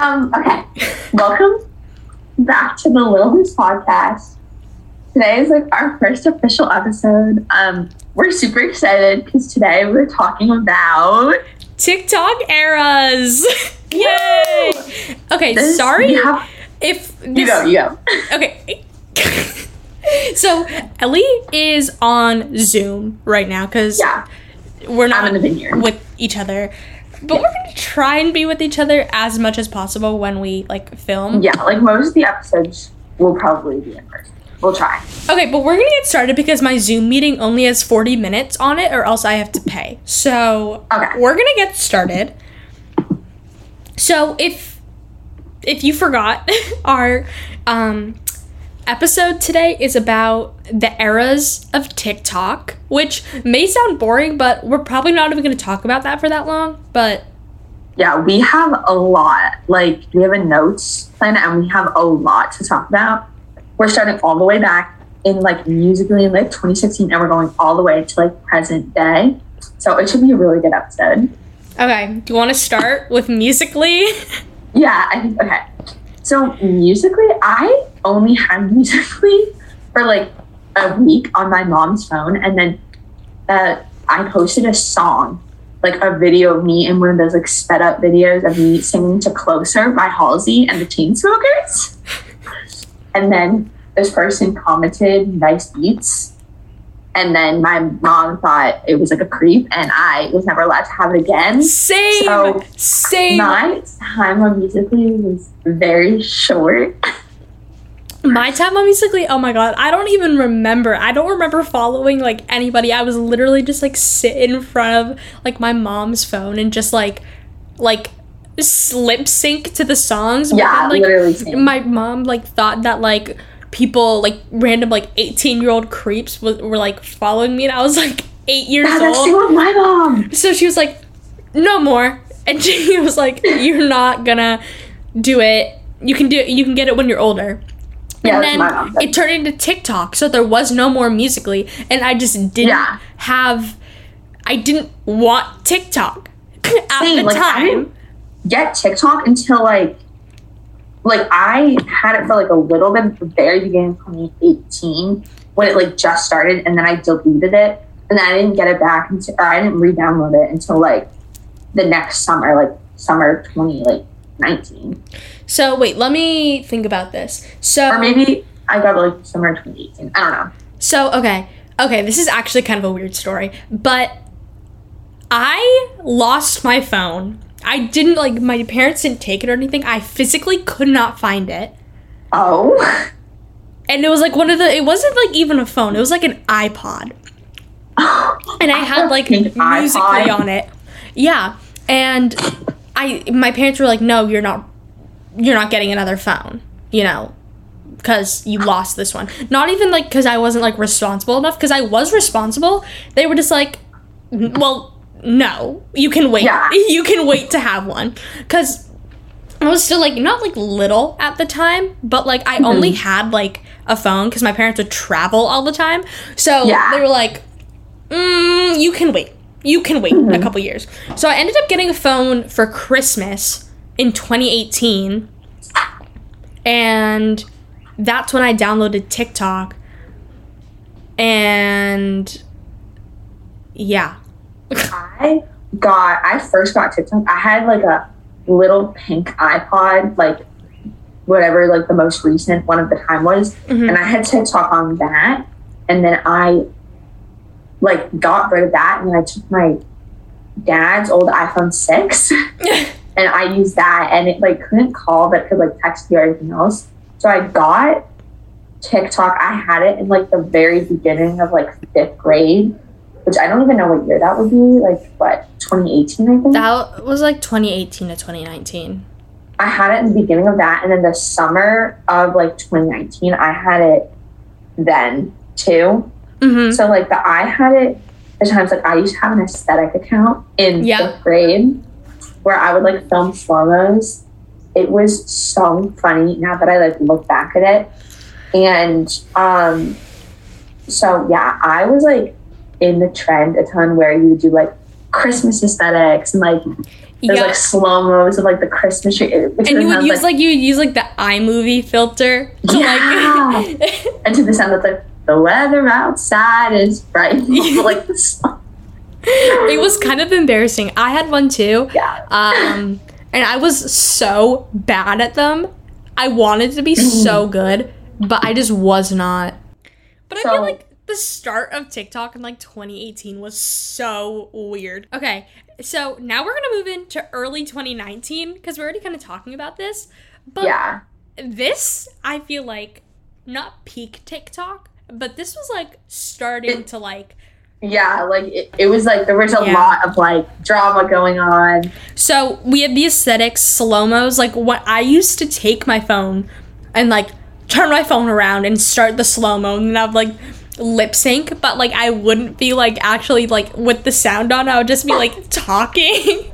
Um, okay. Welcome back to the Little Miss podcast. Today is like our first official episode. Um, we're super excited because today we're talking about TikTok eras. Yay! Okay, this. sorry have, if you this, go, you go. Okay. so Ellie is on Zoom right now because Yeah, we're not in the vineyard. with each other, but we're gonna try and be with each other as much as possible when we like film. Yeah, like most of the episodes will probably be in person. We'll try. Okay, but we're gonna get started because my Zoom meeting only has 40 minutes on it, or else I have to pay. So Okay. we're gonna get started. So if if you forgot, our um, episode today is about the eras of TikTok, which may sound boring, but we're probably not even gonna talk about that for that long. But Yeah, we have a lot. Like we have a notes plan and we have a lot to talk about. We're starting all the way back in like Musical.ly in like 2016 and we're going all the way to like present day. So it should be a really good episode. okay, do you want to start with Musical.ly? Yeah, I think okay. So Musical.ly, I only had Musical.ly for like a week on my mom's phone, and then uh, I posted a song, like a video of me in one of those like sped up videos of me singing to "Closer" by Halsey and the Chainsmokers. and then this person commented "nice beats," and then my mom thought it was like a creep, and I was never allowed to have it again. Same, So, same. My time on Musical.ly was very short. My time on Musical.ly, oh my god, I don't even remember. I don't remember following like anybody. I was literally just like sit in front of like my mom's phone and just like like slip sync to the songs. Yeah, then, like literally same. my mom like thought that like people like random like 18 year old creeps w- were like following me and I was like 8 years that's old. with my mom. So she was like, "No more," and she was like, "You're not gonna do it. You can do. It. you can get it when you're older." Yeah, and that's then it turned into TikTok, so there was no more Musical.ly, and I just didn't Yeah. have. I didn't want TikTok at Same, the like, I time. didn't- Get TikTok until like, like I had it for like a little bit at the very beginning of 2018 when it like just started, and then I deleted it, and then I didn't get it back until, or I didn't re-download it until like the next summer, like summer 20 like 19, So wait, let me think about this. So or maybe I got like summer 2018. I don't know. So, okay. Okay, this is actually kind of a weird story, but I lost my phone. I didn't like my parents didn't take it or anything. I physically could not find it. Oh. And it was like one of the it wasn't like even a phone. It was like an iPod. And I had like music on it. Yeah. And I my parents were like, "No, you're not you're not getting another phone." You know, because you lost this one. Not even like because I wasn't like responsible enough. Because I was responsible. They were just like, well, no, you can wait. Yeah. You can wait to have one. Because I was still like not like little at the time, but like I only had like a phone because my parents would travel all the time. So Yeah. they were like, mm, you can wait. You can wait a couple years. So I ended up getting a phone for Christmas in 2018. And that's when I downloaded TikTok. And yeah. I got I first got TikTok. I had like a little pink iPod, like whatever like the most recent one of the time was. Mhm. And I had TikTok on that. And then I like got rid of that and then I took my dad's old iPhone six and I used that and it like couldn't call but could like text me or anything else. So I got TikTok. I had it in like the very beginning of like fifth grade, which I don't even know what year that would be. Like what, 2018, I think? that was like 2018 to 2019. I had it in the beginning of that, and then the summer of like 2019, I had it then too. Mm-hmm. So like the I had it at times like I used to have an aesthetic account in Yeah. fifth grade where I would like film slow mos. It was so funny now that I like look back at it. And um so yeah, I was like in the trend a ton where you would do like Christmas aesthetics and like There's Yeah. like slow mos of like the Christmas tree. And you would use like, you would use like the iMovie filter to Yeah. like and to the sound that's like the weather outside is bright. like the song. it was kind of embarrassing. I had one too. Yeah. Um and I was so bad at them. I wanted to be so good, but I just was not. But I feel like the start of TikTok in like 2018 was so weird. Okay, so now we're gonna move into early 2019 because we're already kind of talking about this. But yeah. this, I feel like, not peak TikTok, but this was like starting It- to like. Yeah, like it, it was like there was a Yeah. lot of like drama going on. So we have the aesthetics, slow mos. Like what I used to take my phone and like turn my phone around and start the slow mo and then have like lip sync, but like I wouldn't be like actually like with the sound on. I would just be like talking.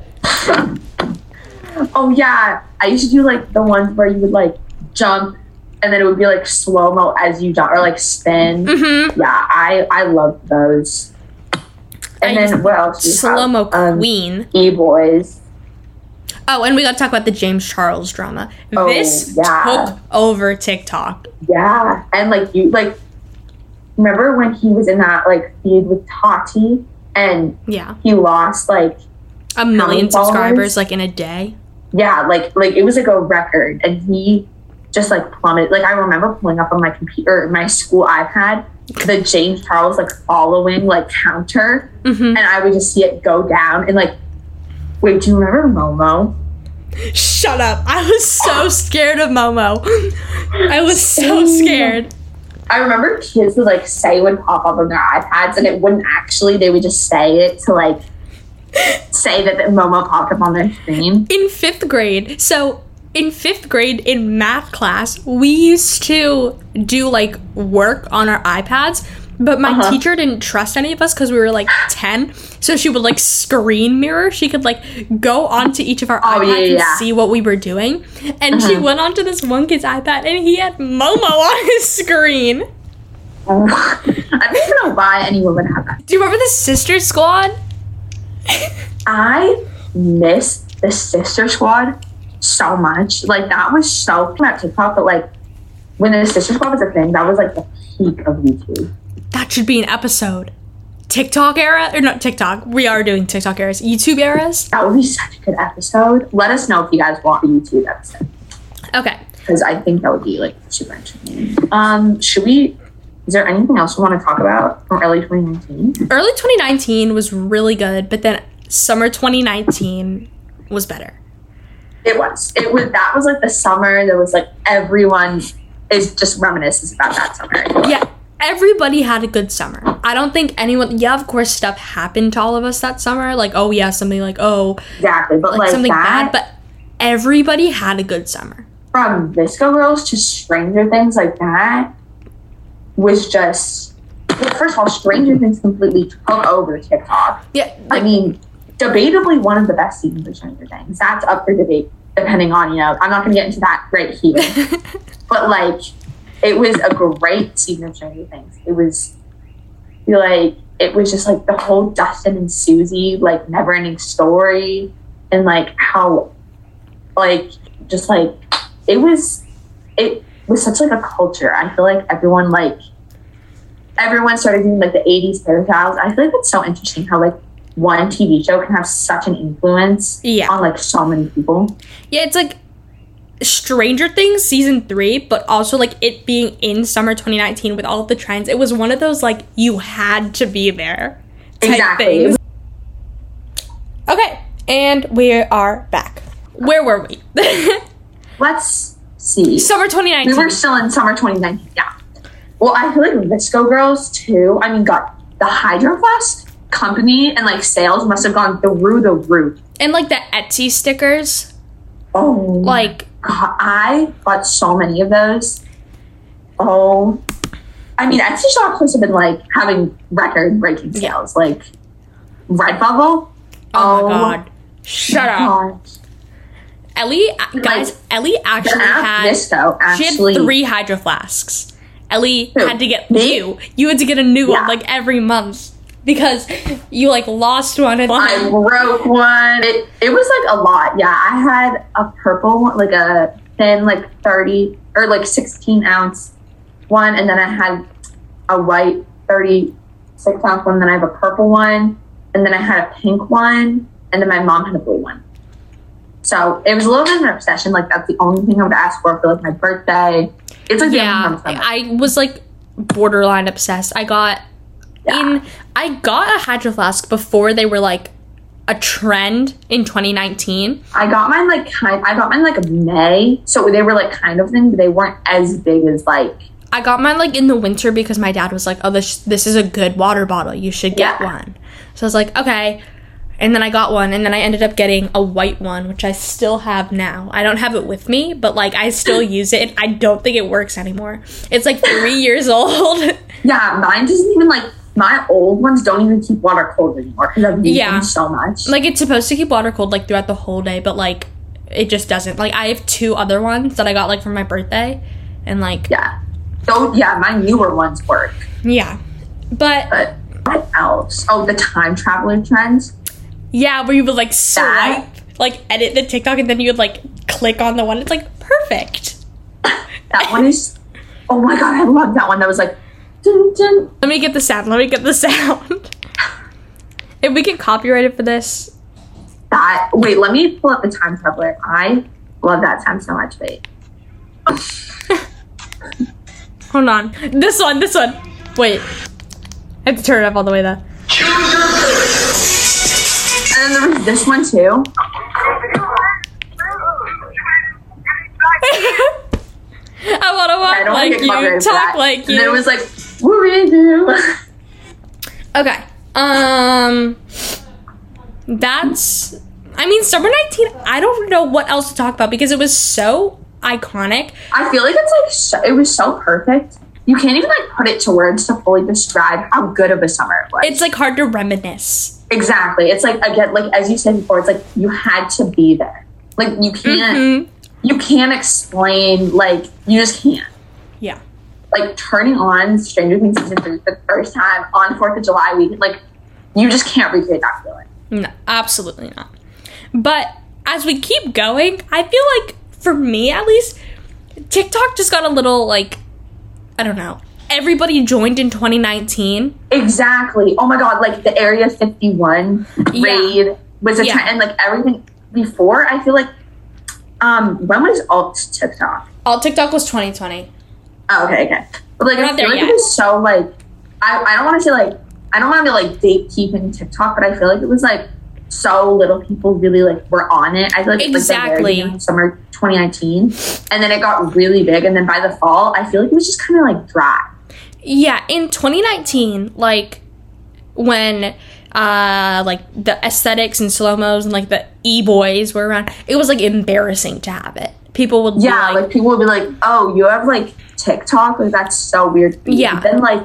Oh yeah, I used to do like the ones where you would like jump and then it would be like slow mo as you die or like spin. mm-hmm. Yeah, I I love those. And I then what else? do you have? Slow mo Um, queen. E boys. Oh, and we got to talk about the James Charles drama. Oh, this yeah. took over TikTok. Yeah, and like you like remember when he was in that like feud with Tati and Yeah, he lost like a million followers? subscribers like in a day. yeah like like it was like a record and he just like plummeted like i remember pulling up on my computer my school ipad the james charles like following like counter hmm and i would just see it go down and like wait do you remember momo Shut up! I was so scared of Momo. I was so scared. i remember kids would like say it would pop up on their ipads and it wouldn't actually they would just say it to like say that the momo popped up on their screen in fifth grade. So in fifth grade in math class, we used to do like work on our iPads, but my Uh-huh. teacher didn't trust any of us because we were like 10. So she would like screen mirror. She could like go onto each of our Oh, iPads yeah, and see what we were doing. And she Uh-huh. went onto this one kid's iPad and he had Momo on his screen. i don't even know why anyone would have that Do you remember the Sister Squad? I miss the Sister Squad so much. Like that was so not TikTok, but like when the Sister Squad was a thing, that was like the peak of YouTube. That should be an episode. TikTok era or not TikTok. We are doing TikTok eras. YouTube eras. That would be such a good episode. Let us know if you guys want a YouTube episode Okay. because I think that would be like super interesting. Um, should we? Is there anything else we want to talk about from early 2019? Early 2019 was really good, but then summer 2019 was better. It was. It was. That was like the summer. that was like everyone is just reminisces about that summer. Like. Yeah, everybody had a good summer. I don't think anyone. Yeah, of course, stuff happened to all of us that summer. Like, oh yeah, something like oh, Exactly. But like, like, something that, bad. But everybody had a good summer. from VSCO Girls to Stranger Things like that was just first of all, Stranger Things completely took over TikTok. Yeah, I mean, debatably one of the best seasons of Stranger Things. That's up for debate, depending on, you know, I'm not gonna get into that right here. but like it was a great season of Stranger Things. It was like it was just like the whole Dustin and Susie like never ending story and like how like just like it was it was such like a culture. I feel like everyone like everyone started doing like the 80s hairstyles. I feel like it's so interesting how like one TV show can have such an influence yeah, on like so many people. yeah. It's like Stranger Things season three, but also like it being in summer 2019 with all of the trends. It was one of those like you had to be there. type Exactly. things. Okay, and we are back. Where were we? Let's see. Summer 2019. We were still in summer 2019. Yeah. Well, I feel like VSCO Girls too. I mean, God, the Hydro Flask company and like sales must have gone through the roof. and like the Etsy stickers. Oh, Like, God, I bought so many of those. Oh, I mean, Etsy shops must have been like having record breaking sales. Like Redbubble. oh, my oh god. Shut up. Ellie, uh, guys, Ellie actually had. VSCO She had three hydro flasks. Ellie Who? had to get Me? you. You had to get a new one like every month. Because you like lost one and I broke one. It it was like a lot. Yeah, I had a purple one, like a thin, like thirty or like sixteen ounce one, and then I had a white thirty six ounce one. Then I have a purple one, and then I had a pink one, and then my mom had a blue one. So it was a little bit of an obsession. Like that's the only thing I would ask for for like my birthday. It's like yeah, only thing I'm I was like borderline obsessed. I got Yeah. in I got a hydro flask before they were like a trend in 2019. I got mine like kind. I got mine like May, so they were like kind of thing, but they weren't as big as like I got mine like in the winter because my dad was like, "Oh, this this is a good water bottle. You should get Yeah. one." So I was like, "Okay." And then I got one, and then I ended up getting a white one, which I still have now. I don't have it with me, but like I still use it. I don't think it works anymore. It's like three years old. Yeah, mine doesn't even like my old ones don't even keep water cold anymore because I've used Yeah. them so much. like it's supposed to keep water cold like throughout the whole day, but like it just doesn't. Like I have two other ones that I got like for my birthday, and like yeah, so yeah, my newer ones work. yeah, but But what else? Oh, the time traveler trends. yeah, where you would like swipe, like edit the TikTok, and then you would like click on the one. It's like perfect. That one is. Oh my god, I love that one. That was like, dun, dun. Let me get the sound. Let me get the sound. if we get copyrighted for this, that. Wait, let me pull up the time traveler. I love that sound so much. Wait. hold on. This one, this one. Wait, I have to turn it up all the way though. And then there was this one too. I want to I walk like want to get you, talk that. like And then it was like, what we do? Okay. Um that's I mean summer 19 I don't know what else to talk about because it was so iconic. I feel like it's like so, it was so perfect. You can't even like put it to words to fully describe how good of a summer it was. It's like hard to reminisce. exactly. It's like again, like as you said before, it's like you had to be there. Like you can't, Mhm. you can't explain. Like you just can't. Yeah. Like turning on Stranger Things season three for the first time on Fourth of July weekend, like you just can't recreate that feeling. No, absolutely not. But as we keep going, I feel like for me at least TikTok just got a little like I don't know. Everybody joined in 2019. Exactly. Oh my god, like the Area 51 Yeah. raid was a Yeah. time and like everything before, I feel like um when was alt TikTok? Alt TikTok was 2020. Oh, okay, okay. But like We're I feel like yet. it was so like I, I don't wanna say like I don't wanna be like date keeping TikTok, but I feel like it was like so little people really like were on it. I feel like it was like Exactly. summer 2019, and then it got really big, and then by the fall, I feel like it was just kind of like dry. Yeah, in 2019, like when uh like the aesthetics and slow mos and like the e boys were around, it was like embarrassing to have it. People would Yeah, like, like, people would be like, "Oh, you have like TikTok? Like that's so weird." for you." Yeah. Then like,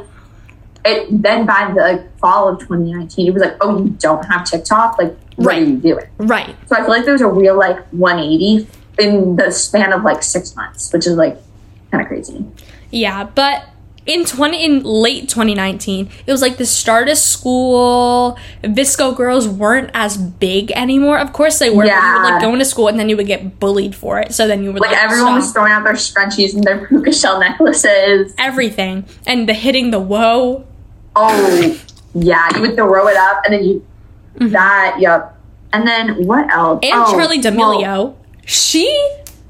it then by the like, fall of 2019, it was like, "Oh, you don't have TikTok? Like, what Right. are you doing?" right. So I feel like there was a real like 180 in the span of like six months, which is like kind of crazy. Yeah, but in 20 in late 2019, it was like the start of school. VSCO girls weren't as big anymore. Of course they were. but You would like Yeah. go into school and then you would get bullied for it. So then you were Like like, everyone was throwing out their scrunchies and their puka shell necklaces. everything and the hitting the whoa. Oh, yeah, you would throw it up and then you that. Yep. And then what else? Mm-hmm. And Oh, Charli well, she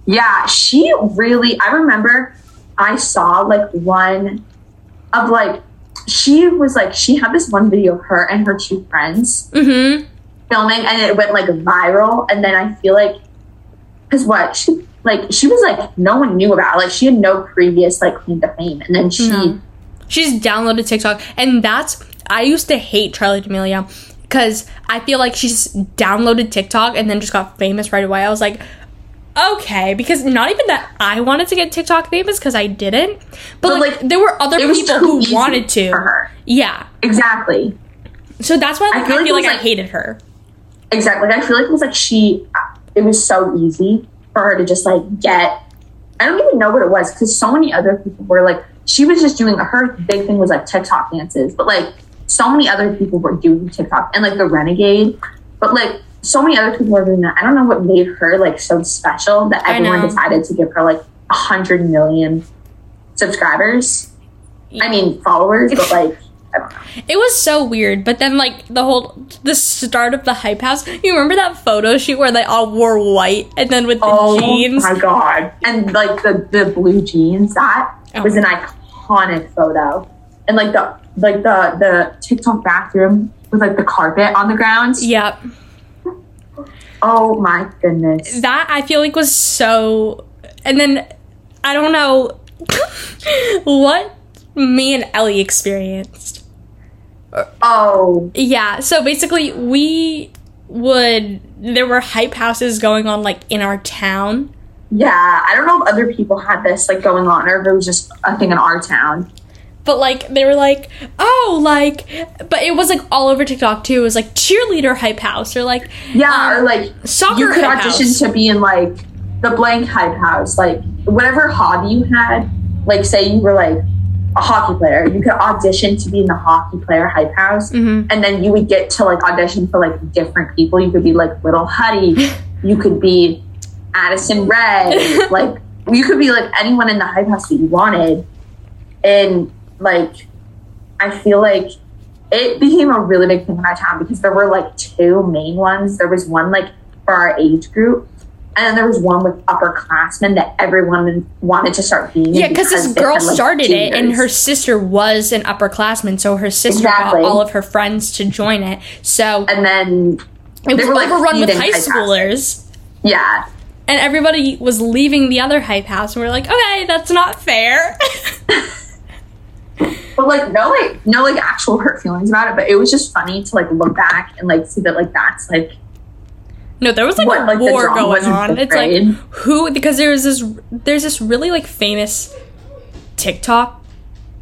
Yeah, she really. I remember I saw like one of like she was like she had this one video of her and her two friends mm-hmm. filming, and it went like viral. And then I feel like because what she like she was like no one knew about it. like she had no previous like claim to fame, and then she No. She's downloaded TikTok, and that's I used to hate Charli D'Amelio because I feel like she's downloaded TikTok and then just got famous right away. I was like, okay, because not even that I wanted to get TikTok famous because I didn't, but, But, like, like, there were other people who wanted to. for her. Yeah, exactly so that's why like, I feel like, it was, I hated her. exactly. Like, I feel like it was like she. Uh, it was so easy for her to just like get. I don't even know what it was because so many other people were like she was just doing her big thing was like TikTok dances, but like so many other people were doing TikTok and like the Renegade, but like so many other people are doing that. I don't know what made her like so special that everyone decided to give her like a hundred million subscribers. I mean followers, but like I don't know. It was so weird, but then like the whole the start of the hype house. You remember that photo shoot where they all wore white and then with the Oh jeans? Oh my god! And like the the blue jeans, that Oh. was an iconic photo. And like the like the the TikTok bathroom with like the carpet on the ground. Yep. Oh my goodness! That I feel like was so and then I don't know what me and Ellie experienced. Oh Yeah, so basically we would there were hype houses going on like in our town. yeah, I don't know if other people had this like going on or if it was just a thing in our town. But like they were like, oh, like, but it was like all over TikTok too. It was like cheerleader hype house or like Yeah, um, or like soccer you could audition house. to be in like the blank hype house, like whatever hobby you had. Like say you were like a hockey player, you could audition to be in the hockey player hype house, Mhm. and then you would get to like audition for like different people. You could be like Little Huddy, you could be Addison Rae, like you could be like anyone in the hype house that you wanted, and like I feel like it became a really big thing in our town because there were like two main ones. There was one like for our age group, and then there was one with upperclassmen that everyone wanted to start being. Yeah, because this girl had, like, started it, and her sister was an upperclassman, so her sister Exactly. got all of her friends to join it. So and then it was were, like, overrun with high schoolers, yeah, and everybody was leaving the other hype house, and we are like, okay, that's not fair. but like no like no like actual hurt feelings about it. But it was just funny to like look back and like see that like that's like no, there was like What, a like, war going on. It's like who because there was this there's this really like famous TikTok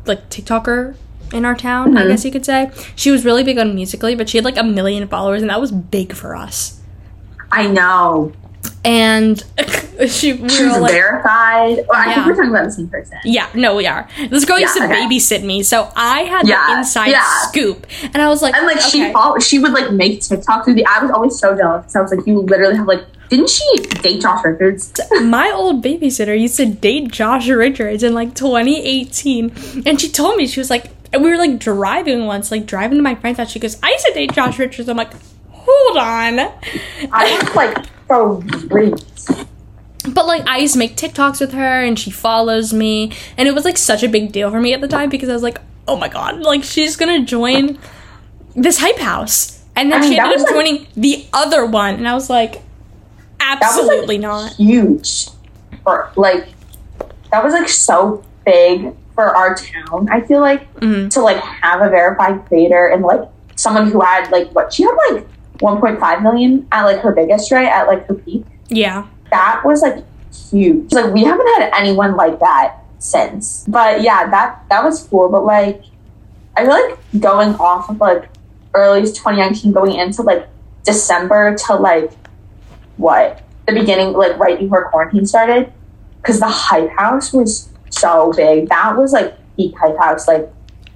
like TikToker in our town, I Mhm. guess you could say. She was really big on Musical.ly, but she had like a million followers, and that was big for us. I know And she we she were was all like, verified. Well, I Yeah. think we're talking about the same person. Yeah, no, we are. This girl used to okay. babysit me, so I had the inside yeah. scoop, and I was like, And like she okay. she would like make TikTok through the. I was always so jealous because I was like, you literally have like, didn't she date Josh Richards? my old babysitter used to date Josh Richards in like 2018, and she told me she was like, and we were like driving once, like driving to my friend's house. She goes, "I used to date Josh Richards." I'm like, hold on, I was like so great. but like I used to make TikToks with her, and she follows me, and it was like such a big deal for me at the time because I was like, oh my god, like she's gonna join this hype house, and then I mean, she ended up like- joining the other one, and I was like, was, like, absolutely not. Huge, for like that was like so big for our town. I feel like Mhm. to like have a verified creator and like someone who had like what she had like 1.5 million at like her biggest right at like her peak. Yeah. that was like huge. Like we haven't had anyone like that since. But yeah, that that was cool. But like I feel like going off of like early 2019 going into like December to like what? The beginning, like right before quarantine started. Cause the hype house was so big. That was like peak hype house. Like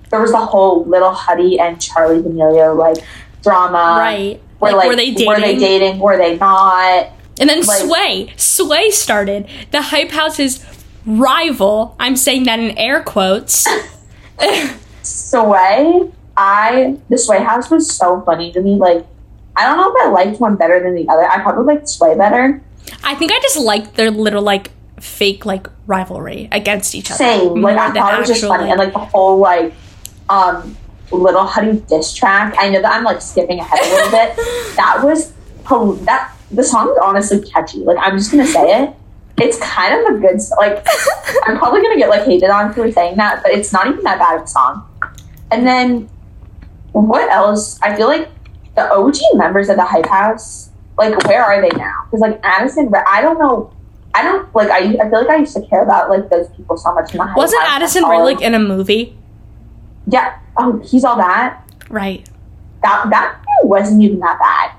there was the whole little Huddy and Charli D'Amelio like drama. right. Like, like were they dating? Were they dating? Were they not? And then Like- Sway, Sway started the Hype House's rival. I'm saying that in air quotes. Sway, I the Sway house was so funny to me. Like, I don't know if I liked one better than the other. I probably liked Sway better. I think I just liked their little like fake like rivalry against each other. Same. Like, I thought it was just funny, and like the whole like um little Huddy diss track. I know that I'm like skipping ahead a little bit. That was that the song is honestly catchy. Like, I'm just gonna say it. It's kind of a good like. I'm probably gonna get like hated on for saying that, but it's not even that bad of a song. And then what else? I feel like the OG members of the Hype House, like where are they now? Because like Addison, I don't know. I don't like. I I feel like I used to care about like those people so much in the Wasn't. Addison like in a movie? Yeah. Oh, he's all that. Right. That that wasn't even that bad.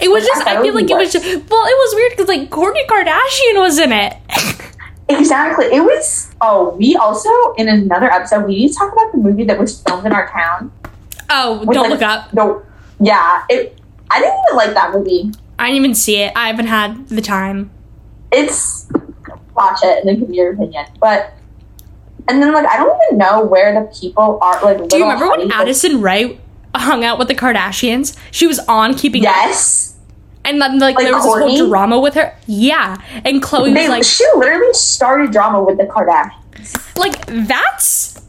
It was I just. thought I feel like it was just. Well, it was weird because like Kourtney Kardashian was in it. Exactly. It was. Oh, we also in another episode we need to talk about the movie that was filmed in our town. Oh, don't like, look up. No, yeah, it. I didn't even like that movie. I didn't even see it. I haven't had the time. It's watch it and then give me your opinion. But and then like I don't even know where the people are. Like, Do you remember when like, Addison Rae hung out with the Kardashians? She was on Keeping Up, Yes, and then like, Like there was Kourtney? this whole drama with her. Yeah, and Khloé they, was like, she literally started drama with the Kardashians. like that's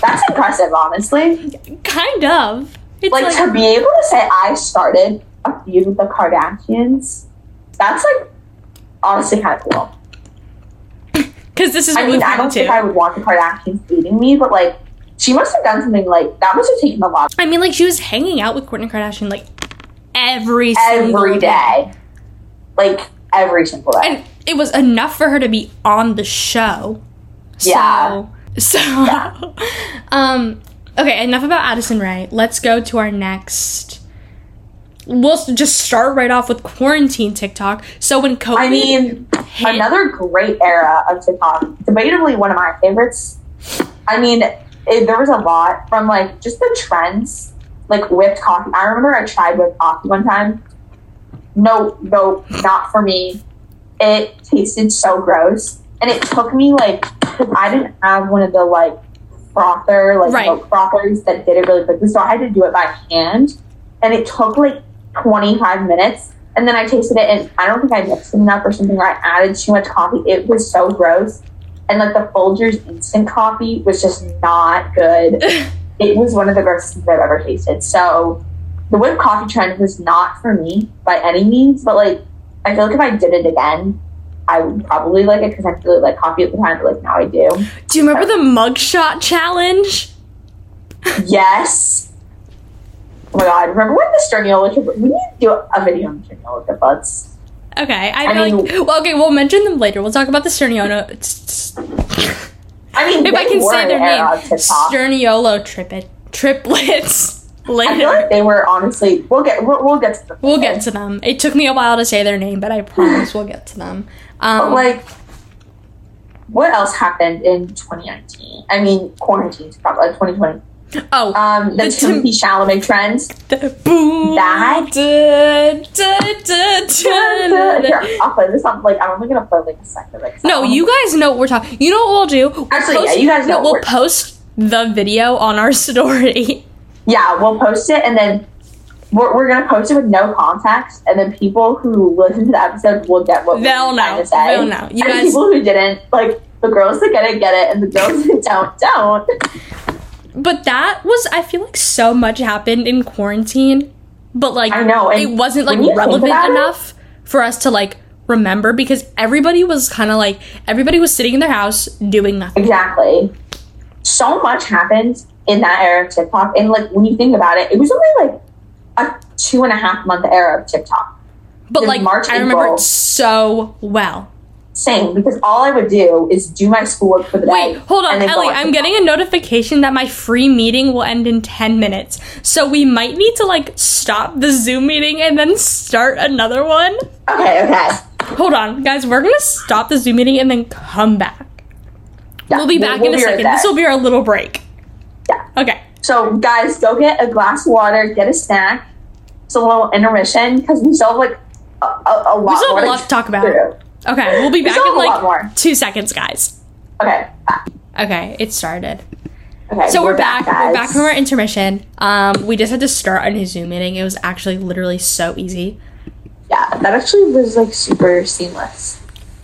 That's impressive, honestly. kind of. It's Like, like, to be able to say I started a feud with the Kardashians. That's like honestly kind of cool. Because this is I mean, I don't think. I would want the Kardashians dating me, but like she must have done something like that. Must have taken a lot I mean, like she was hanging out with Kourtney Kardashian like every single every day, like every single day. and it was enough for her to be on the show. Yeah. So, so um, okay, enough about Addison Rae. Let's go to our next. We'll just start right off with quarantine TikTok. So when COVID I mean, hit, another great era of TikTok. Debatably one of my favorites. I mean, it, there was a lot from like just the trends, like whipped coffee. I remember I tried whipped coffee one time. No, no, not for me. It tasted so gross, and it took me like because I didn't have one of the like frother like Right. milk frothers that did it really quickly, so I had to do it by hand, and it took like twenty five minutes. And then I tasted it, and I don't think I mixed it enough or something. Or I added too much coffee. It was so gross, and like the Folgers instant coffee was just not good. it was one of the grossest things I've ever tasted. So the whipped coffee trend was not for me by any means, but like I feel like if I did it again, I would probably like it because I really like coffee at the time, but like now I do. do you remember the mugshot challenge? yes. Oh my god, remember when the Sterniola trip? We need to do a video on the Sterniola trip. Let's. Okay, I, I mean- like well, okay, we'll mention them later. We'll talk about the Sterniola. I mean, If I can say their name, Sturniolo triplet triplets. I feel Later, like they were honestly. We'll get. We'll, we'll get to them. we'll get to them. It took me a while to say their name, but I promise we'll get to them. But Um, like, what else happened in 2019? I mean, quarantine, probably like 2020. Oh, Um, the, The Tim- Timothée Chalamet trend. the boom. that- da, da, da, da, da. Here, I'll play this on. Like, I'm only gonna play like a second. Like, No, song. you guys know what we're talking. You know what we'll do? We'll Actually, yeah, you guys know no, we'll we're- post the video on our story. Yeah, we'll post it, and then we're, we're gonna post it with no context, and then people who listen to the episode will get what They'll we're trying know. to say. They'll know. You and guys- people who didn't, like the girls that get it, get it, and the girls that don't, don't. But that was, I feel like so much happened in quarantine, but like I know, it wasn't like when you think relevant about it- enough for us to like remember because everybody was kind of like everybody was sitting in their house doing nothing. Exactly. So much happened in that era of TikTok, and like when you think about it, it was only like a two and a half month era of TikTok. But like March, I remember it so well. Same, because all I would do is do my schoolwork for the Wait, day. Wait, hold on, and then go Ellie. I'm getting a notification that my free meeting will end in 10 minutes. So we might need to like stop the Zoom meeting and then start another one. Okay, okay. Hold on, guys. We're gonna stop the Zoom meeting and then come back. Yeah, we'll be back we'll in a be right second. this will be our little break. Yeah. Okay. So, guys, go get a glass of water, get a snack. It's a little intermission because we still have like a, a, a lot We still have a lot to talk about. do. Okay, we'll be back in have a lot like two seconds, guys. Okay, Okay, it started. okay. So we're, back. guys. We're back from our intermission. Um, we just had to start a new Zoom meeting. It was actually literally so easy. Yeah, that actually was like super seamless.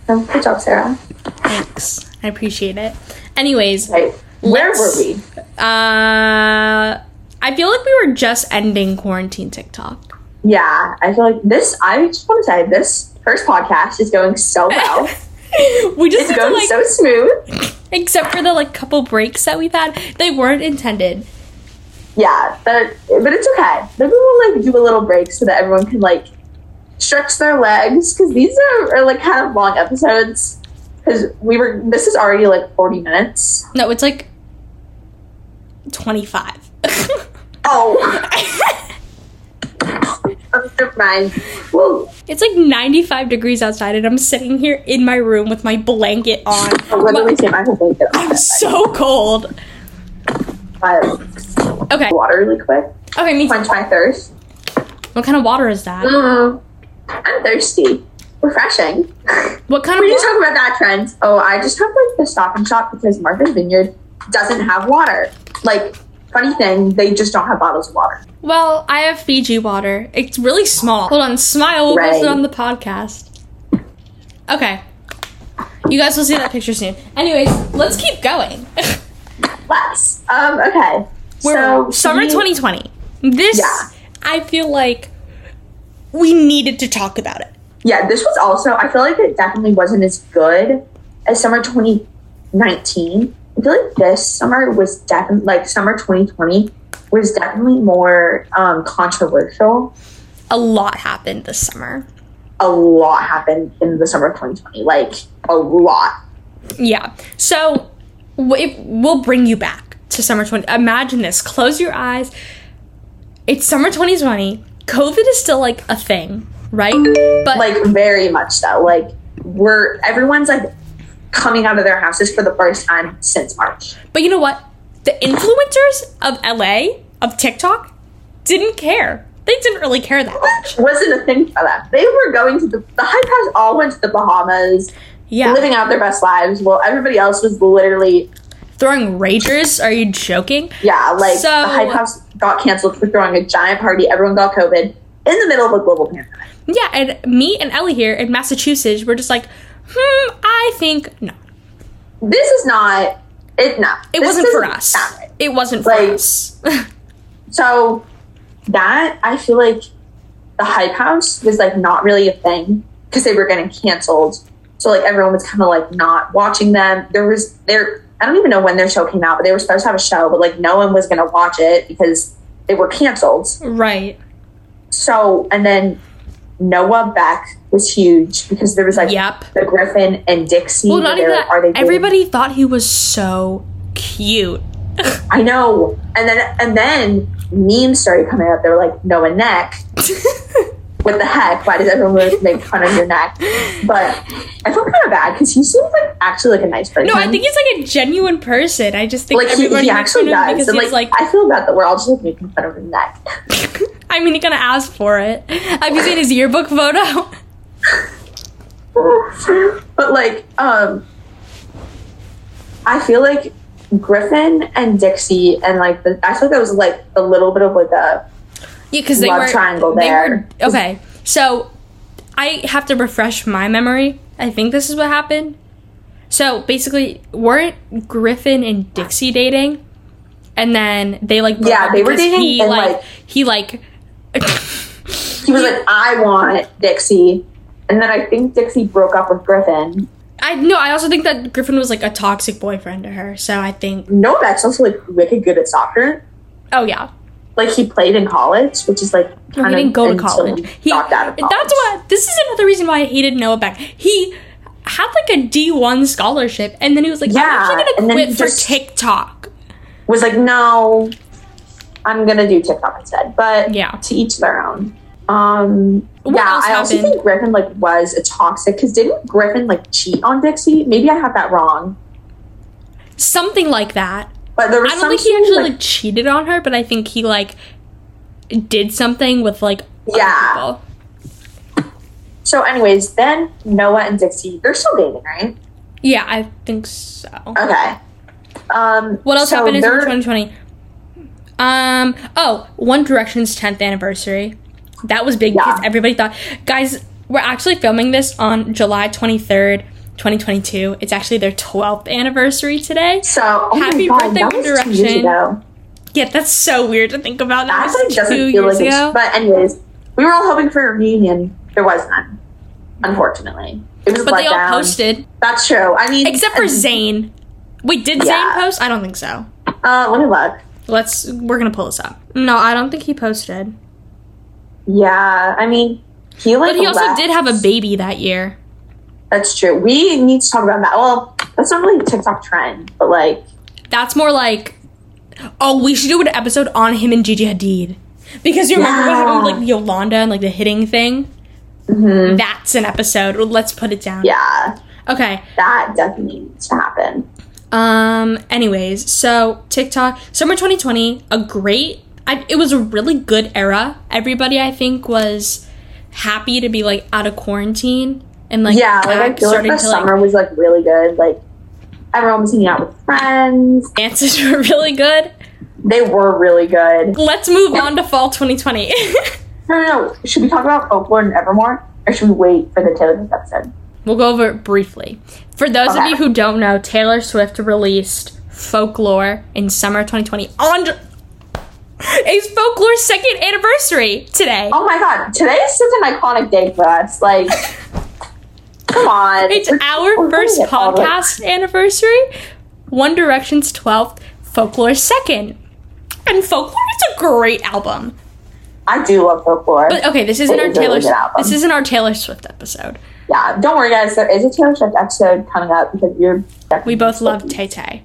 So, good job, Sarah. Thanks. I appreciate it. Anyways, Right, where were we? uh, I feel like we were just ending quarantine TikTok. Yeah, I feel like this. I just want to say this first podcast is going so well. we just it's had to, going like, so smooth. except for the like couple breaks that we've had, they weren't intended. Yeah, but but it's okay. Maybe we'll like do a little break so that everyone can like stretch their legs because these are, are like kind of long episodes. Because we were this is already like forty minutes. No, it's like twenty five. Oh, never mind. Well, It's like 95 degrees outside, and I'm sitting here in my room with my blanket on. Literally My- take my whole blanket I'm so cold. But Okay. Water really quick. Okay, me too. Quench my thirst. What kind of water is that? Mm, I'm thirsty. Refreshing. What kind We of just water? talk about that trend. Oh, I just have like the stop and shop because Martha's Vineyard doesn't have water. Like, funny thing, they just don't have bottles of water. Well, I have Fiji water. It's really small. Hold on, smile. We'll post it on the podcast. Okay. You guys will see that picture soon. Anyways, let's keep going. Let's. Um, okay. We're so summer we- 2020. This, Yeah. I feel like we needed to talk about it. Yeah, this was also, I feel like it definitely wasn't as good as summer 2019. I feel like this summer was definitely, like summer 2020 was definitely more um, controversial. A lot happened this summer. A lot happened in the summer of 2020. Like, a lot. Yeah. So if, we'll bring you back to summer 20. Imagine this. Close your eyes. It's summer 2020. COVID is still like a thing, right? But Like, very much so. Like, we're, everyone's like coming out of their houses for the first time since March. but you know what? The influencers of LA of TikTok didn't care. They didn't really care that much. Wasn't a thing for them. They were going to the, the hype house all went to the Bahamas, Yeah. living out their best lives, while everybody else was literally Throwing ragers? Are you joking? Yeah, like So- the Hype House got canceled for throwing a giant party. Everyone got COVID in the middle of a global pandemic. Yeah, and me and Ellie here in Massachusetts, we're just like, hmm, I think no. This is not it. No, It This wasn't for us. right. It wasn't for Like- us. So that I feel like the Hype House was like not really a thing because they were getting canceled. So like everyone was kind of like not watching them. There was there. I don't even know when their show came out, but they were supposed to have a show, but like no one was going to watch it because they were canceled. right. So and then Noah Beck was huge because there was like Yep. the Griffin and Dixie. Well, not even that. Are they? Everybody thought he was so cute. I know. And then and then memes started coming out. They were like Noah neck. What the heck? Why does everyone make fun of your neck? But I feel kind of bad because he seems like actually like a nice person. no, I think he's like a genuine person. I just think like he, everybody he actually fun of him does. because he's like, like, I feel bad that we're all just like making fun of his neck. I mean, he's gonna ask for it. Have you seen his yearbook photo? but like, um, I feel like Griffin and Dixie and like the I feel like that was like a little bit of like a Yeah, because they were triangle they there. were okay. So I have to refresh my memory. I think this is what happened. So basically, weren't Griffin and Dixie dating? And then they like Yeah, they were dating He and, like, like- he like he was like I want Dixie, and then I think Dixie broke up with Griffin. I no. I also think that Griffin was like a toxic boyfriend to her. So I think Noah Beck's also like wicked good at soccer. oh yeah, Like he played in college, which is like No, kind he of didn't go to college. He dropped out of college. that's why this is another reason why I hated Noah Beck. He had like a D one scholarship, and then he was like, Yeah, "I'm actually gonna quit for TikTok." was like, no, I'm gonna do TikTok instead. But Yeah. to each their own. Um, What yeah, I also think Griffin like was a toxic because didn't Griffin like cheat on Dixie? Maybe I have that wrong, Something like that. but there was I don't think he actually like cheated on her, but I think he like did something with like other Yeah. people. So, anyways, then Noah and Dixie they're still dating, right? Yeah, I think so. Okay. Um, What else so happened in 2020? Um. Oh, One Direction's 10th anniversary. That was big because everybody thought, guys, we're actually filming this on July 23rd, 2022. It's actually their 12th anniversary today. So, oh Happy God, birthday, One was two years Direction. Yeah, that's so weird to think about. That That was like doesn't two feel years like ago. But anyways, we were all hoping for a reunion. There was none, unfortunately. It was But they all letdown. posted, That's true. I mean, except for Zayn. Wait, did Yeah. Zayn post? I don't think so. Uh, let me look. Let's. We're gonna pull this up. No, I don't think he posted. Yeah, I mean, he like. But he also left. did have a baby that year. That's true. We need to talk about that. Well, that's not really a TikTok trend, but like, That's more like, oh, we should do an episode on him and Gigi Hadid. Because you remember what happened with like Yolanda and like the hitting thing? Mm-hmm. That's an episode. Let's put it down. yeah, Okay. that definitely needs to happen. Um. Anyways, so TikTok summer 2020, a great. I, it was a really good era. Everybody, I think, was happy to be like out of quarantine and like yeah, like I feel like the to like summer was like really good. Like everyone was hanging out with friends. dances were really good. They were really good. Let's move on to fall 2020. No, no, no. Should we talk about folklore and Evermore, or should we wait for the Taylor Swift episode? We'll go over it briefly. For those of you who don't know, Taylor Swift released Folklore in summer 2020 on it's Folklore's second anniversary today. Oh my god, today is such an iconic day for us. Like, come on. It's We're- our we're first doing it all the- podcast anniversary. One Direction's 12th, Folklore's second. And Folklore is a great album. I do love folklore. But okay, this isn't It our is really Taylor good this isn't our Taylor Swift episode. Yeah, don't worry, guys. There is a Taylor Swift episode coming up because you're. definitely We both love Tay Tay.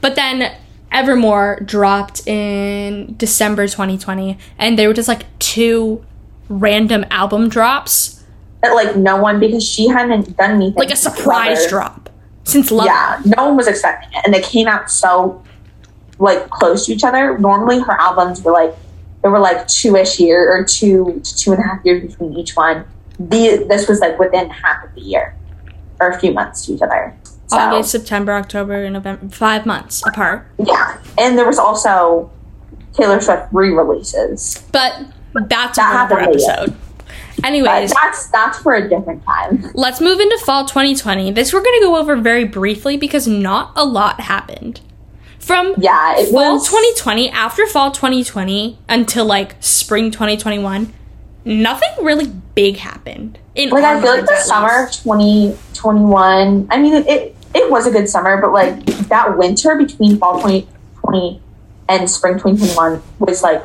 But then Evermore dropped in December 2020 and they were just like two random album drops, That, like no one because she hadn't done anything. like a surprise Lover. drop since Love. Yeah, no one was expecting it, and they came out so like close to each other. Normally, her albums were like there were like two ish year or two to two and a half years between each one. The this was like within half of the year or a few months to each other. So August, September, October, November, five months apart. yeah, and there was also Taylor Swift re-releases. But that's That another later. episode. But Anyways, that's that's for a different time. let's move into fall 2020. This we're going to go over very briefly because not a lot happened. From Yeah, fall was 2020, after fall 2020 until like spring 2021, nothing really big happened. In like I feel like the summer 2021. I mean, it, it it was a good summer, but like that winter between fall 2020 and spring 2021 was like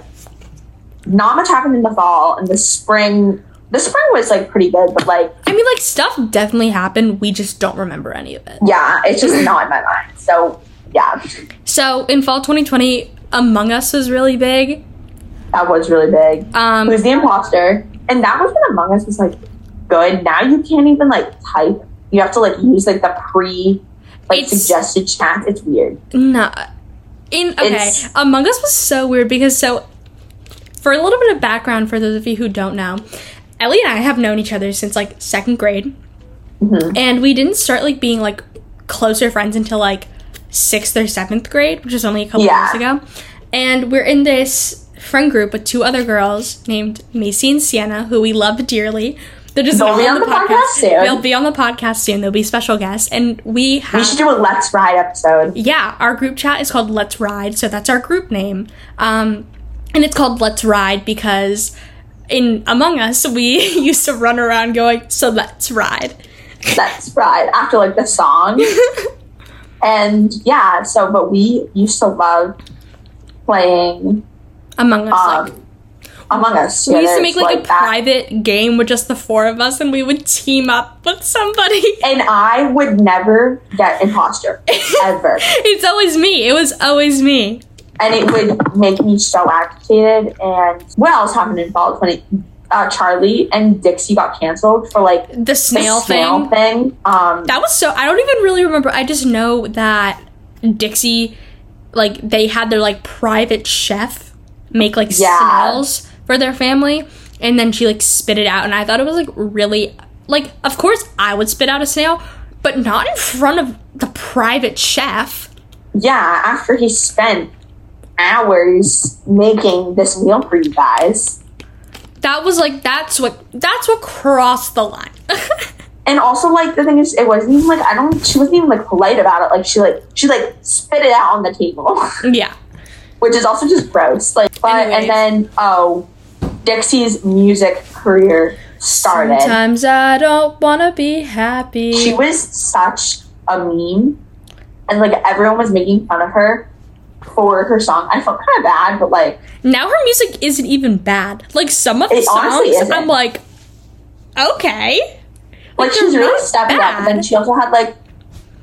not much happened in the fall, and the spring the spring was like pretty good, but like I mean, like stuff definitely happened. We just don't remember any of it. yeah, it's just not in my mind. So yeah, So in fall 2020, Among Us was really big. That was really big. Um, Who's the imposter? And that was when Among Us was like good. Now you can't even like type. You have to like use like the pre like suggested chat. It's weird. No. In okay, It's- Among Us was so weird because so for a little bit of background for those of you who don't know, Ellie and I have known each other since like second grade, Mhm. and we didn't start like being like closer friends until like sixth or seventh grade, which was only a couple Yeah. years ago. And we're in this friend group with two other girls named Macy and Sienna, who we love dearly. They're just They'll be on the podcast soon. They'll be on the podcast soon. They'll be special guests, and we have We should do a Let's Ride episode. yeah, our group chat is called Let's Ride, so that's our group name. Um, and it's called Let's Ride because in Among Us, we used to run around going, so let's ride. Let's Ride after like the song. and yeah, so but we used to love playing Among Us, like, um, Among Us. we used to make like a that. private game with just the four of us, and we would team up with somebody. And I would never get imposter ever. it's always me. It was always me. and it would make me so agitated. And what else happened in fall 20? Uh, Charli and Dixie got canceled for like The the snail, snail thing. thing. Um, That was so. I don't even really remember. I just know that Dixie, like, they had their like private chef make like Yeah. snails for their family, and then she like spit it out, and I thought it was like really like. Of course, I would spit out a snail, but not in front of the private chef. yeah, after he spent hours making this meal for you guys. That was like that's what that's what crossed the line. And also, like the thing is, it wasn't even like I don't. She wasn't even like polite about it. Like she like she like spit it out on the table, yeah, which is also just gross. Like, but Anyways. and then oh, Dixie's music career started. sometimes I don't wanna be happy. she was such a meme and like everyone was making fun of her for her song i felt kind of bad but like now her music isn't even bad. Like some of the songs. I'm like, okay. like they're she's really not stepping up but then she also had like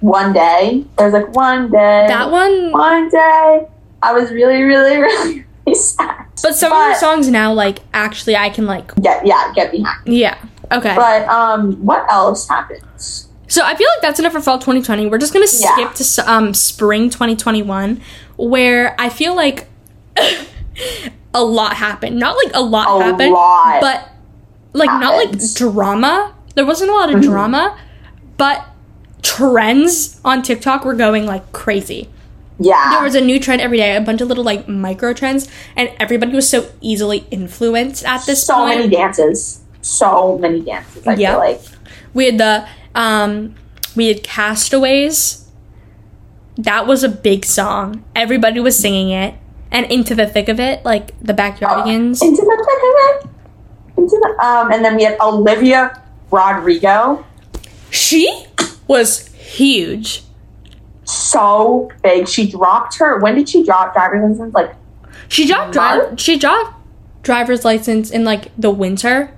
one day there's like one day That one, one day i was really really really, really sad but some of her songs now, like actually, I can like, get yeah get behind yeah, okay. but um what else happens? So I feel like that's enough for fall 2020. We're just gonna Yeah. skip to um spring 2021, where I feel like a lot happened. Not like a lot A happened, lot but like not like drama. There wasn't a lot of Mhm. drama, but trends on TikTok were going like crazy. Yeah. There was a new trend every day, a bunch of little like micro trends, and everybody was so easily influenced at this so point. many dances. So many dances, I Yeah. feel like. We had the um we had Castaways. That was a big song. Everybody was singing it. And into the thick of it, like the backyardigans. Into the thick of it. Into the um and then we had Olivia Rodrigo. She was huge. So big. She dropped her when did she drop driver's license? Like She dropped drive March? she dropped driver's license in like the winter.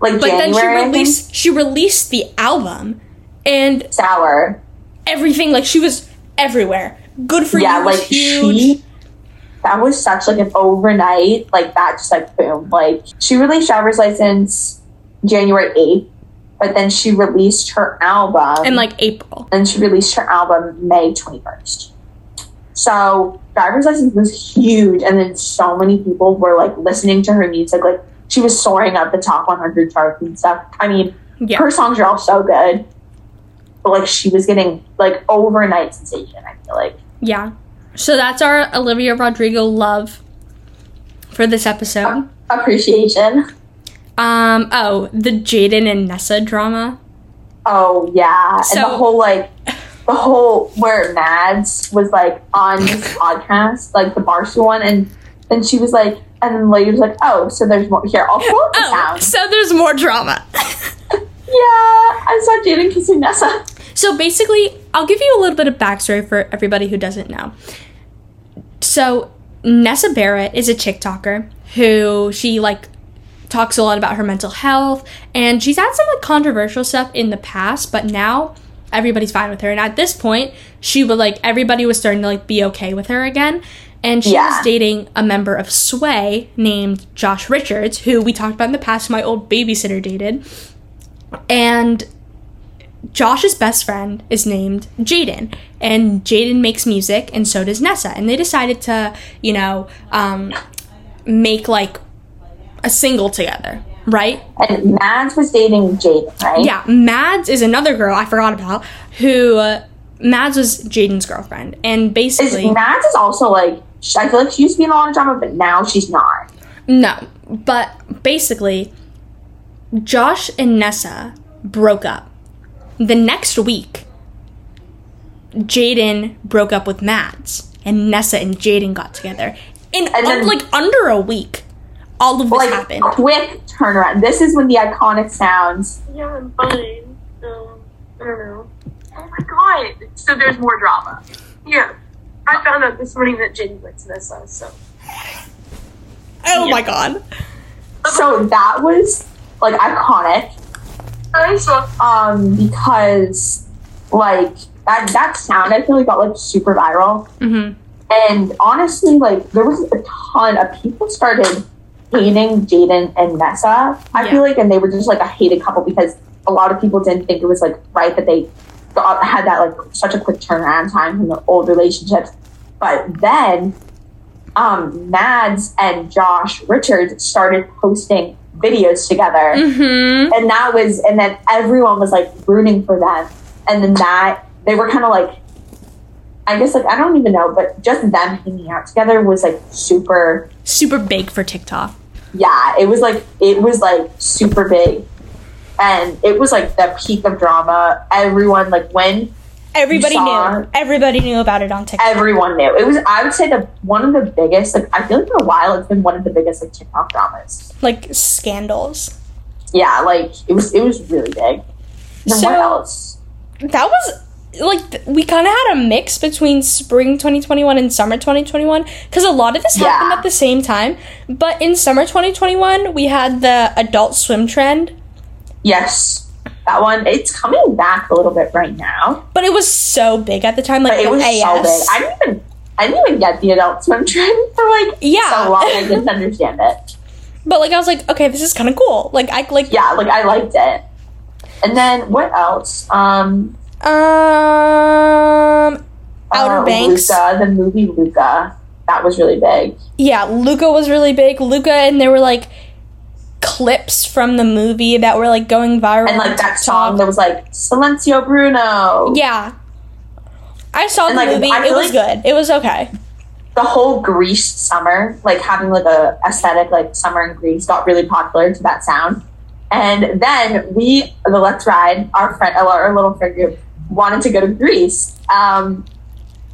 like But then January. she I think? released she released the album and sour. everything like she was everywhere. Good for yeah, you was like huge. she that was such like an overnight, like that just like boom. Like she released driver's license January eighth, but then she released her album in like April. and she released her album May twenty first. So driver's license was huge, and then so many people were like listening to her music. Like she was soaring up the top one hundred charts and stuff. I mean, Yeah. her songs are all so good, but like she was getting like overnight sensation. I feel like. Yeah. So that's our Olivia Rodrigo love for this episode. appreciation. Um oh, the Jaden and Nessa drama. Oh yeah, and the whole like the whole where Mads was like on this podcast, like the Barstool one, and then she was like, and then the lady was like, oh, so there's more here. I'll up the Oh, sound. so there's more drama. Yeah, I saw Jaden kissing Nessa. so basically, I'll give you a little bit of backstory for everybody who doesn't know. So Nessa Barrett is a TikToker who she like talks a lot about her mental health and she's had some like controversial stuff in the past, but now everybody's fine with her. And at this point, she would like everybody was starting to like be okay with her again. And she Yeah. was dating a member of Sway named Josh Richards, who we talked about in the past, my old babysitter dated. And Josh's best friend is named Jaden, and Jaden makes music, and so does Nessa. And they decided to, you know, um, make like a single together, right? And Mads was dating Jaden, right? Yeah, Mads is another girl I forgot about who uh, Mads was Jaden's girlfriend, and Is basically Mads is also like I feel like she used to be in a lot of drama, but now she's not. no, but basically, Josh and Nessa broke up. The next week, Jaden broke up with Mads, and Nessa and Jaden got together. In And then- un- like under a week, all of this Like happened. quick turnaround. This is when the iconic sounds. Yeah, I'm fine. Um, I don't know. Oh my god! So there's more drama. Yeah. I found out this morning that Jen likes Nessa, so. Oh Yeah. my god! So that was like iconic. I saw. um because like that that sound I feel like got like super viral hmm and honestly like there was a ton of people started hating Jaden and Nessa I Yeah. feel like and they were just like a hated couple because a lot of people didn't think it was like right that they got, had that like such a quick turnaround time from their old relationships but then um Mads and Josh Richards started posting videos together hmm and that was and then everyone was like rooting for them and then that they were kind of like i guess like i don't even know but just them hanging out together was like super Super big for TikTok. Yeah it was like it was like super big and it was like the peak of drama everyone like when Everybody saw- knew. Everybody knew about it on TikTok. everyone knew it was i would say the one of the biggest like i feel like for a while it's been one of the biggest like tiktok dramas like scandals. yeah like it was it was really big then So- what else That was like we kind of had a mix between spring 2021 and summer 2021 because a lot of this happened Yeah. at the same time. But in summer 2021, we had the adult swim trend, Yes, that one. It's coming back a little bit right now, but it was so big at the time. Like but it was AS. so big. I didn't even I didn't even get the Adult Swim trend for like Yeah. so long. I didn't understand it. but like I was like, okay, this is kind of cool. Like I like Yeah, like I liked it. And then what else? Um, Um, Outer uh, Banks. Luca, the movie Luca. That was really big. Yeah, Luca was really big. Luca, and there were like clips from the movie that were like going viral. And like that song that was like Silencio Bruno. Yeah. I saw And, the like, movie. It was good. It was okay. The whole Greece summer, like having like a aesthetic like summer in Greece got really popular to that sound. And then we, the Let's Ride, our friend, our little friend group, wanted to go to Greece. Um,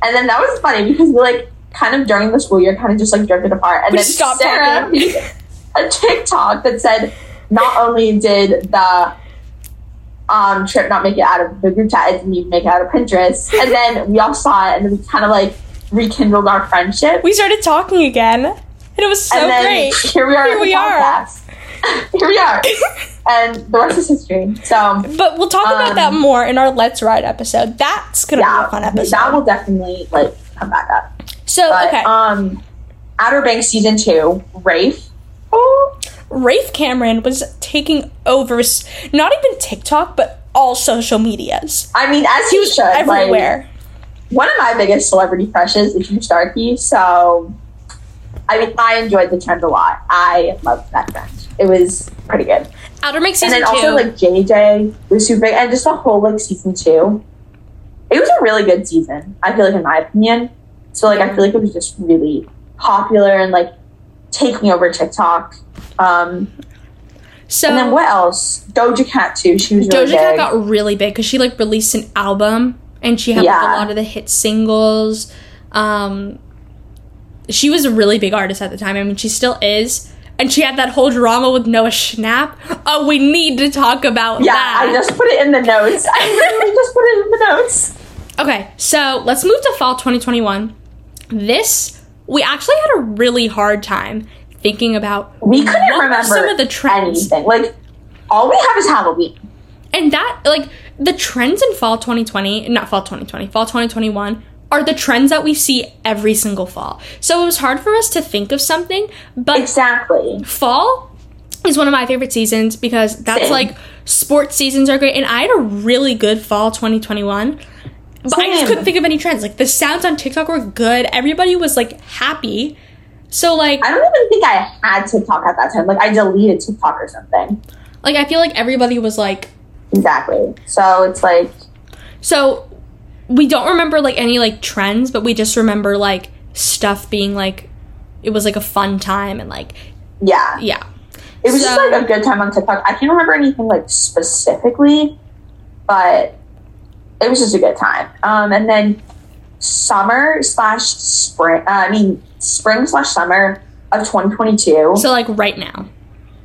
and then that was funny because we like kind of during the school year kind of just like drifted apart. And We then stopped Sarah made a TikTok that said not only did the um, trip not make it out of the group chat, it didn't even make it out of Pinterest. And then we all saw it and then we kind of like rekindled our friendship. We started talking again, and it was so great. here we are. Here we are. podcast. here we are. and the rest is history. So But we'll talk about Um, that more in our Let's Ride episode. That's gonna be a fun episode. that will definitely like come back up. so But okay, um, Outer Banks season two, Rafe. Oh, Rafe Cameron was taking over, not even TikTok, but all social medias. I mean, as he, should. like, Everywhere. one of my biggest celebrity crushes is Drew Starkey. So, I mean, I enjoyed the trend a lot. I loved that trend. It was pretty good. Outer and season then two. also like JJ was super big, and just the whole like season two. It was a really good season. I feel like, in my opinion. So like, I feel like it was just really popular and like taking over TikTok. Um, so and then what else? Doja Cat too. She was really Doja Cat big. got really big because she like released an album and she had like a lot of the hit singles. Um, she was a really big artist at the time. I mean, she still is. And she had that whole drama with Noah Schnapp. Oh, we need to talk about yeah, that. I just put it in the notes. I just put it in the notes. Okay, so let's move to fall 2021. This, we actually had a really hard time thinking about. We couldn't remember some of the trends. anything. Like all we have is Halloween. And that, like, the trends in fall 2020, not fall 2020, fall 2021, are the trends that we see every single fall. So it was hard for us to think of something, but Exactly. fall is one of my favorite seasons because that's Same. like sports seasons are great. And I had a really good fall 2021. But I just couldn't think of any trends. Like the sounds on TikTok were good. Everybody was like happy. So like I don't even think I had TikTok at that time. Like I deleted TikTok or something. like I feel like everybody was like Exactly. So it's like so we don't remember like any like trends, but we just remember like stuff being like it was like a fun time and like yeah. yeah. It was just like a good time on TikTok. I can't remember anything like specifically, but it was just a good time. Um, and then summer slash spring. Uh, I mean spring slash summer of 2022. So like right now.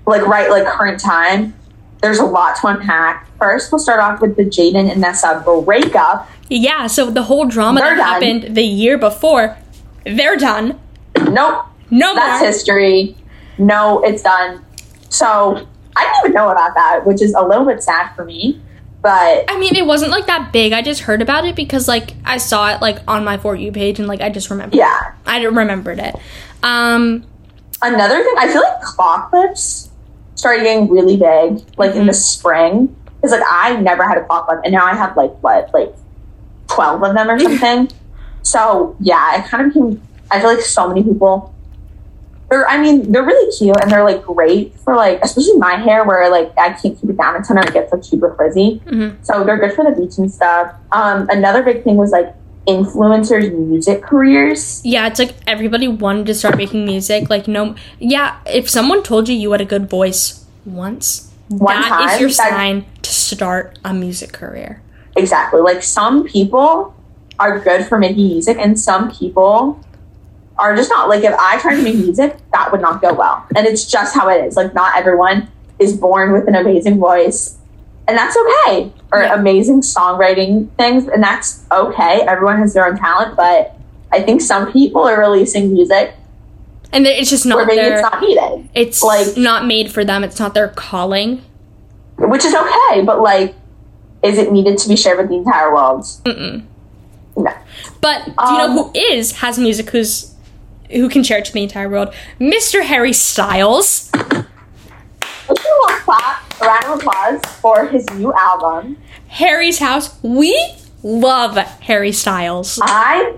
like right like current time. There's a lot to unpack. First, we'll start off with the Jaden and Nessa breakup. Yeah, so the whole drama They're that done. happened the year before, they're done. Nope, No that's more. history. No, it's done. So I didn't even know about that, which is a little bit sad for me. But I mean, it wasn't like that big. I just heard about it because like I saw it like on my for you page and like I just remembered. yeah, I remembered it. Um, another thing, I feel like clock clips started getting really big, like in the spring. Because like I never had a pop up, and now I have like what, like twelve of them or something. so yeah, it kind of became. I feel like so many people. They're, I mean, they're really cute and they're like great for like, especially my hair where like I can't keep it down a ton or it gets like super frizzy. mhm. So they're good for the beach and stuff. Um, another big thing was like influencers' music careers. yeah, it's like everybody wanted to start making music. Like no, yeah, if someone told you you had a good voice once, One that is time, your that- sign to start a music career. Exactly. Like some people are good for making music, and some people are just not. Like if I tried to make music, that would not go well. And it's just how it is. Like not everyone is born with an amazing voice, and that's okay. Or Yeah. amazing songwriting things, and that's okay. Everyone has their own talent, but I think some people are releasing music And it's just not maybe their. it's not needed, it's like- not made for them. It's not their calling. which is okay. But like, is it needed to be shared with the entire world? Mm-mm. No. But do you know Um, who is has music who's who can share it to the entire world? Mr. Harry Styles. A little clap. a round of applause for his new album. Harry's house. We love Harry Styles. I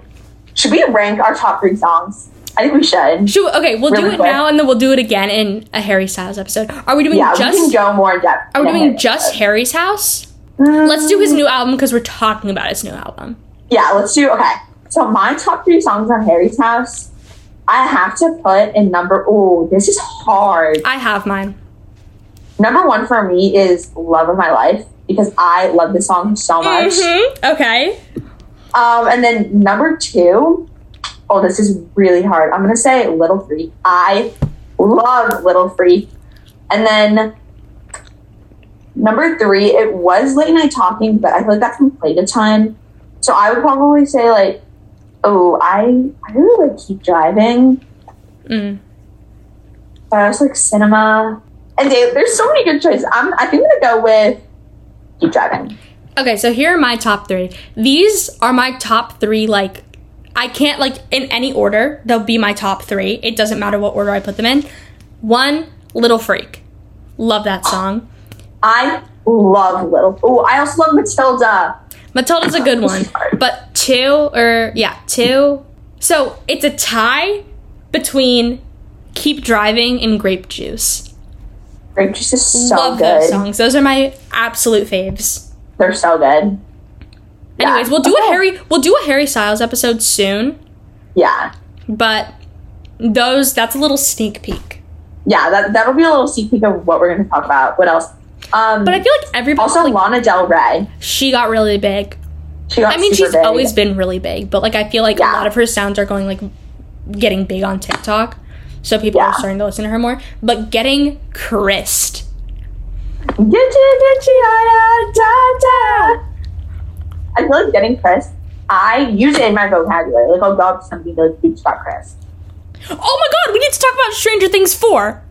should we rank our top three songs? I think we should. Should we- okay, we'll do it quick. now and then we'll do it again in a Harry Styles episode. Are we doing Yeah, we just can go more in depth. Are we doing Harry just. Harry's house? Mm, Let's do his new album because we're talking about his new album. Yeah, let's do. Okay, so my top three songs on Harry's House, I have to put in number. Oh, this is hard. I have mine. Number one for me is "Love of My Life" because I love this song so much. Mhm, Okay. Um, and then number two, oh, this is really hard. I'm gonna say Little Freak. I love Little Freak. And then number three, it was late night talking, but I feel like that's been played a ton. So I would probably say like, oh, I I really like Keep Driving. Mm. But I also like Cinema. And there's so many good choices. I'm I think I'm gonna go with Keep Driving. Okay, so here are my top three. These are my top three, like, I can't, like, in any order, they'll be my top three. It doesn't matter what order I put them in. One, Little Freak. Love that song. I love Little. Oh, I also love Matilda. Matilda's a good one. But two, or, yeah, two. So it's a tie between Keep Driving and Grape Juice. Juice is so Love good. those songs. Those are my absolute faves. They're so good. Yeah. Anyways, we'll do a Harry we'll do a Harry Styles episode soon, Yeah, but those that's a little sneak peek. yeah. That that'll be a little sneak peek of what we're going to talk about. What else? Um, But I feel like everybody also like, Lana Del Rey. she got really big. She got I mean, she's big. always been really big, but like I feel like Yeah. a lot of her sounds are going like getting big on TikTok. So people Yeah. are starting to listen to her more. But getting Christ. Get you, get you, da, da. I feel like getting Chris. I use it in my vocabulary. Like oh I'll go up to somebody and be like, "Oops, got Chris." Oh my god, we need to talk about Stranger Things 4.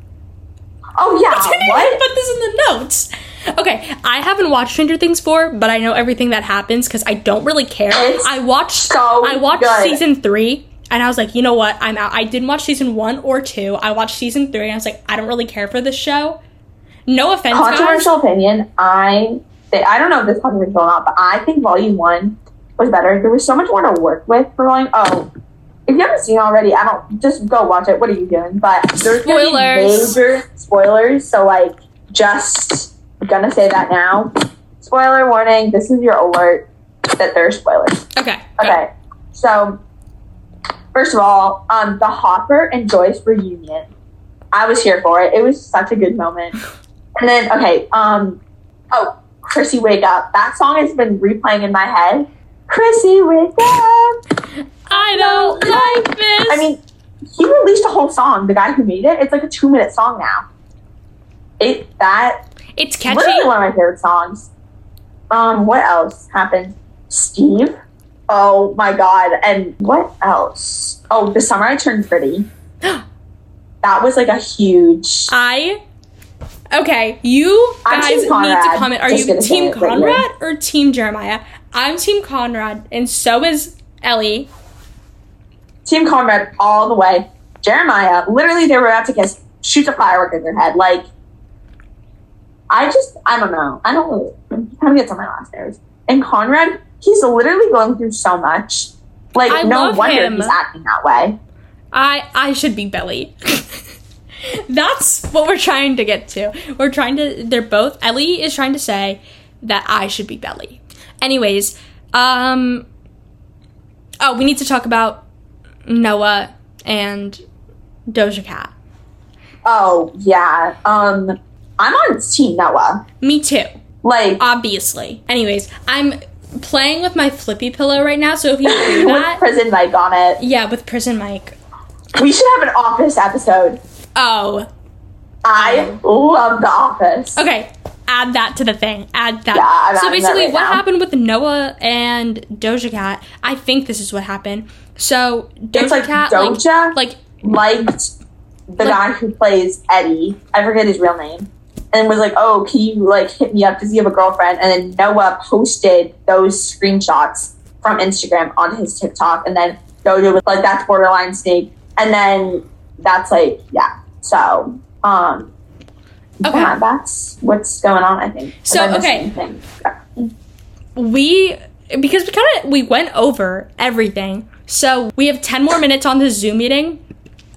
Oh yeah, I didn't even what? put this in the notes. Okay, I haven't watched Stranger Things 4, but I know everything that happens because I don't really care. It's I watched so I watched good. season three and I was like, you know what? I'm out. I didn't watch season one or two. I watched season three and I was like, I don't really care for this show. No offense, guys. Controversial opinion. I think, I don't know if this is controversial or not, but I think Volume One was better. There was so much more to work with for Volume. Oh, if you haven't seen it already, I don't just go watch it. What are you doing? But there's gonna be Spoilers. major spoilers. So like, just gonna say that now. Spoiler warning. This is your alert that there's spoilers. Okay. go. Okay, so first of all, um, the Hopper and Joyce reunion. I was here for it. It was such a good moment. And then, okay, um, oh, Chrissy, wake up! That song has been replaying in my head. Chrissy, wake up! I don't like this. I mean, he released a whole song. The guy who made it. It's like a two-minute song now. It that it's catchy. literally one of my favorite songs. Um, what else happened? Steve. Oh my god! And what else? Oh, the summer I turned pretty. That was like a huge. I okay. You I'm guys need to comment. Are Just you Team it right. Conrad or Team Jeremiah? I'm Team Conrad, and so is Ellie. Team Conrad all the way. Jeremiah, literally, they were about to kiss, shoots a firework in their head. Like, I just, I don't know. I don't really, he kind of gets on my last nerves. And Conrad, he's literally going through so much. Like, I no wonder him. he's acting that way. I I should be Belly. That's what we're trying to get to. We're trying to. They're both. Ellie is trying to say that I should be Belly. Anyways, um. Oh, we need to talk about Noah and Doja Cat. Oh, yeah. Um, I'm on Team Noah. Me too. Like, Obviously. Anyways, I'm playing with my flippy pillow right now. So if you with that, Prison Mike on it. yeah, with prison Mike. We should have an Office episode. Oh, I um, love The Office. Okay, add that to the thing. Add that. Yeah, I'm so basically, right what now. happened with Noah and Doja Cat? I think this is what happened. So Doja It's like Cat, Doja like, liked the Like- guy who plays Eddie. I forget his real name. And was like, "Oh, can you like hit me up? Does he have a girlfriend?" And then Noah posted those screenshots from Instagram on his TikTok, and then Doja was like, "That's borderline snake." And then that's like, yeah. So, um, Okay. Yeah, that's what's going on. I think. So, Am I missing okay. anything? we because we kind of we went over everything so we have 10 more minutes on the zoom meeting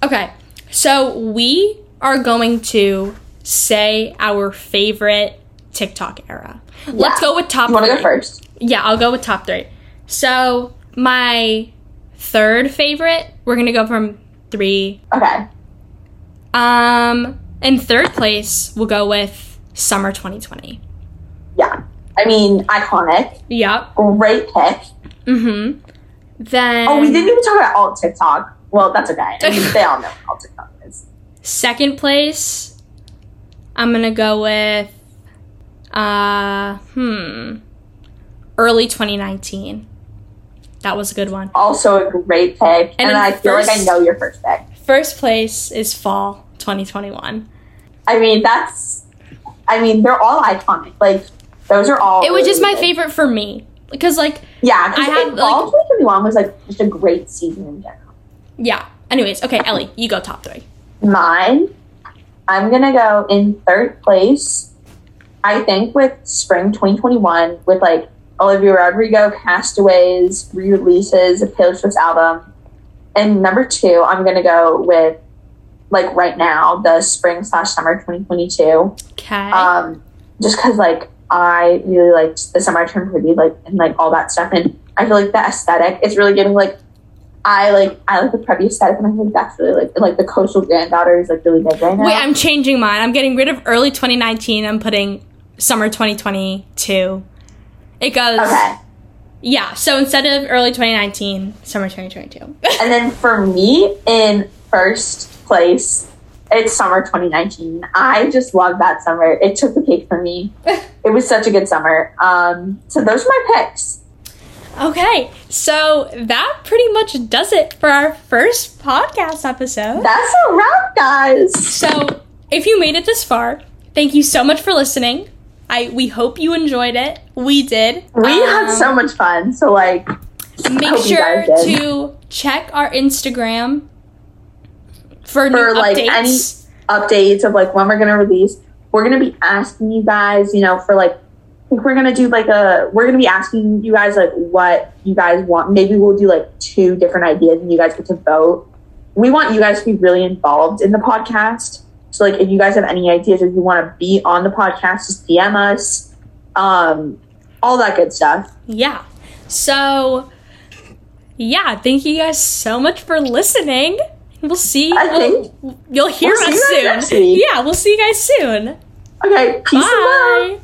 okay so we are going to say our favorite tiktok era let's go with top You want to three. go first? yeah i'll go with top three so my third favorite we're gonna go from three Okay. um in third place we'll go with summer 2020 Yeah. I mean, iconic. yep Great pick. mm-hmm then Oh, we didn't even talk about alt TikTok. Well, that's okay. I mean, they all know what alt TikTok is. Second place, I'm gonna go with, uh, hmm, early 2019. That was a good one. Also a great pick. And And, I feel like I know your first pick. First place is fall 2021. I mean, that's. I mean, they're all iconic. Like those are all. It was just my good. favorite for me because, like, Yeah, I had, had all 2021 was like just a great season in general. yeah. Anyways, okay, Ellie, you go top three. Mine, I'm gonna go in third place. I think with spring 2021 with like Olivia Rodrigo, Castaways, re-releases, a Taylor Swift album, and number two, I'm gonna go with like right now the spring slash summer 2022. Okay. Um, just because like I really liked the summer turned pretty like and like all that stuff, and I feel like the aesthetic is really giving like I like I like the preppy aesthetic, and I think that's really like like the coastal granddaughter is like really big right now. Wait, I'm changing mine. I'm getting rid of early 2019. I'm putting summer 2022. It goes, okay, yeah. So instead of early 2019, summer 2022. and then for me in first place. It's summer 2019. I just love that summer. It took the cake for me. It was such a good summer. Um, so those are my picks. Okay, so that pretty much does it for our first podcast episode. That's a wrap, guys. So, if you made it this far, thank you so much for listening. I we hope you enjoyed it. We did. We had Um, so much fun. So like, Make sure to check our Instagram for, new For, like, updates. updates of like when we're gonna release. We're gonna be asking you guys, you know, for like think we're gonna do like a we're gonna be asking you guys like what you guys want. Maybe we'll do like two different ideas and you guys get to vote. We want you guys to be really involved in the podcast. So like if you guys have any ideas if you want to be on the podcast, just DM us. Um all that good stuff. yeah. So, yeah, thank you guys so much for listening. We'll see. I we'll- think- you'll hear we'll us soon. Yeah, we'll see you guys soon. Okay, peace. Bye.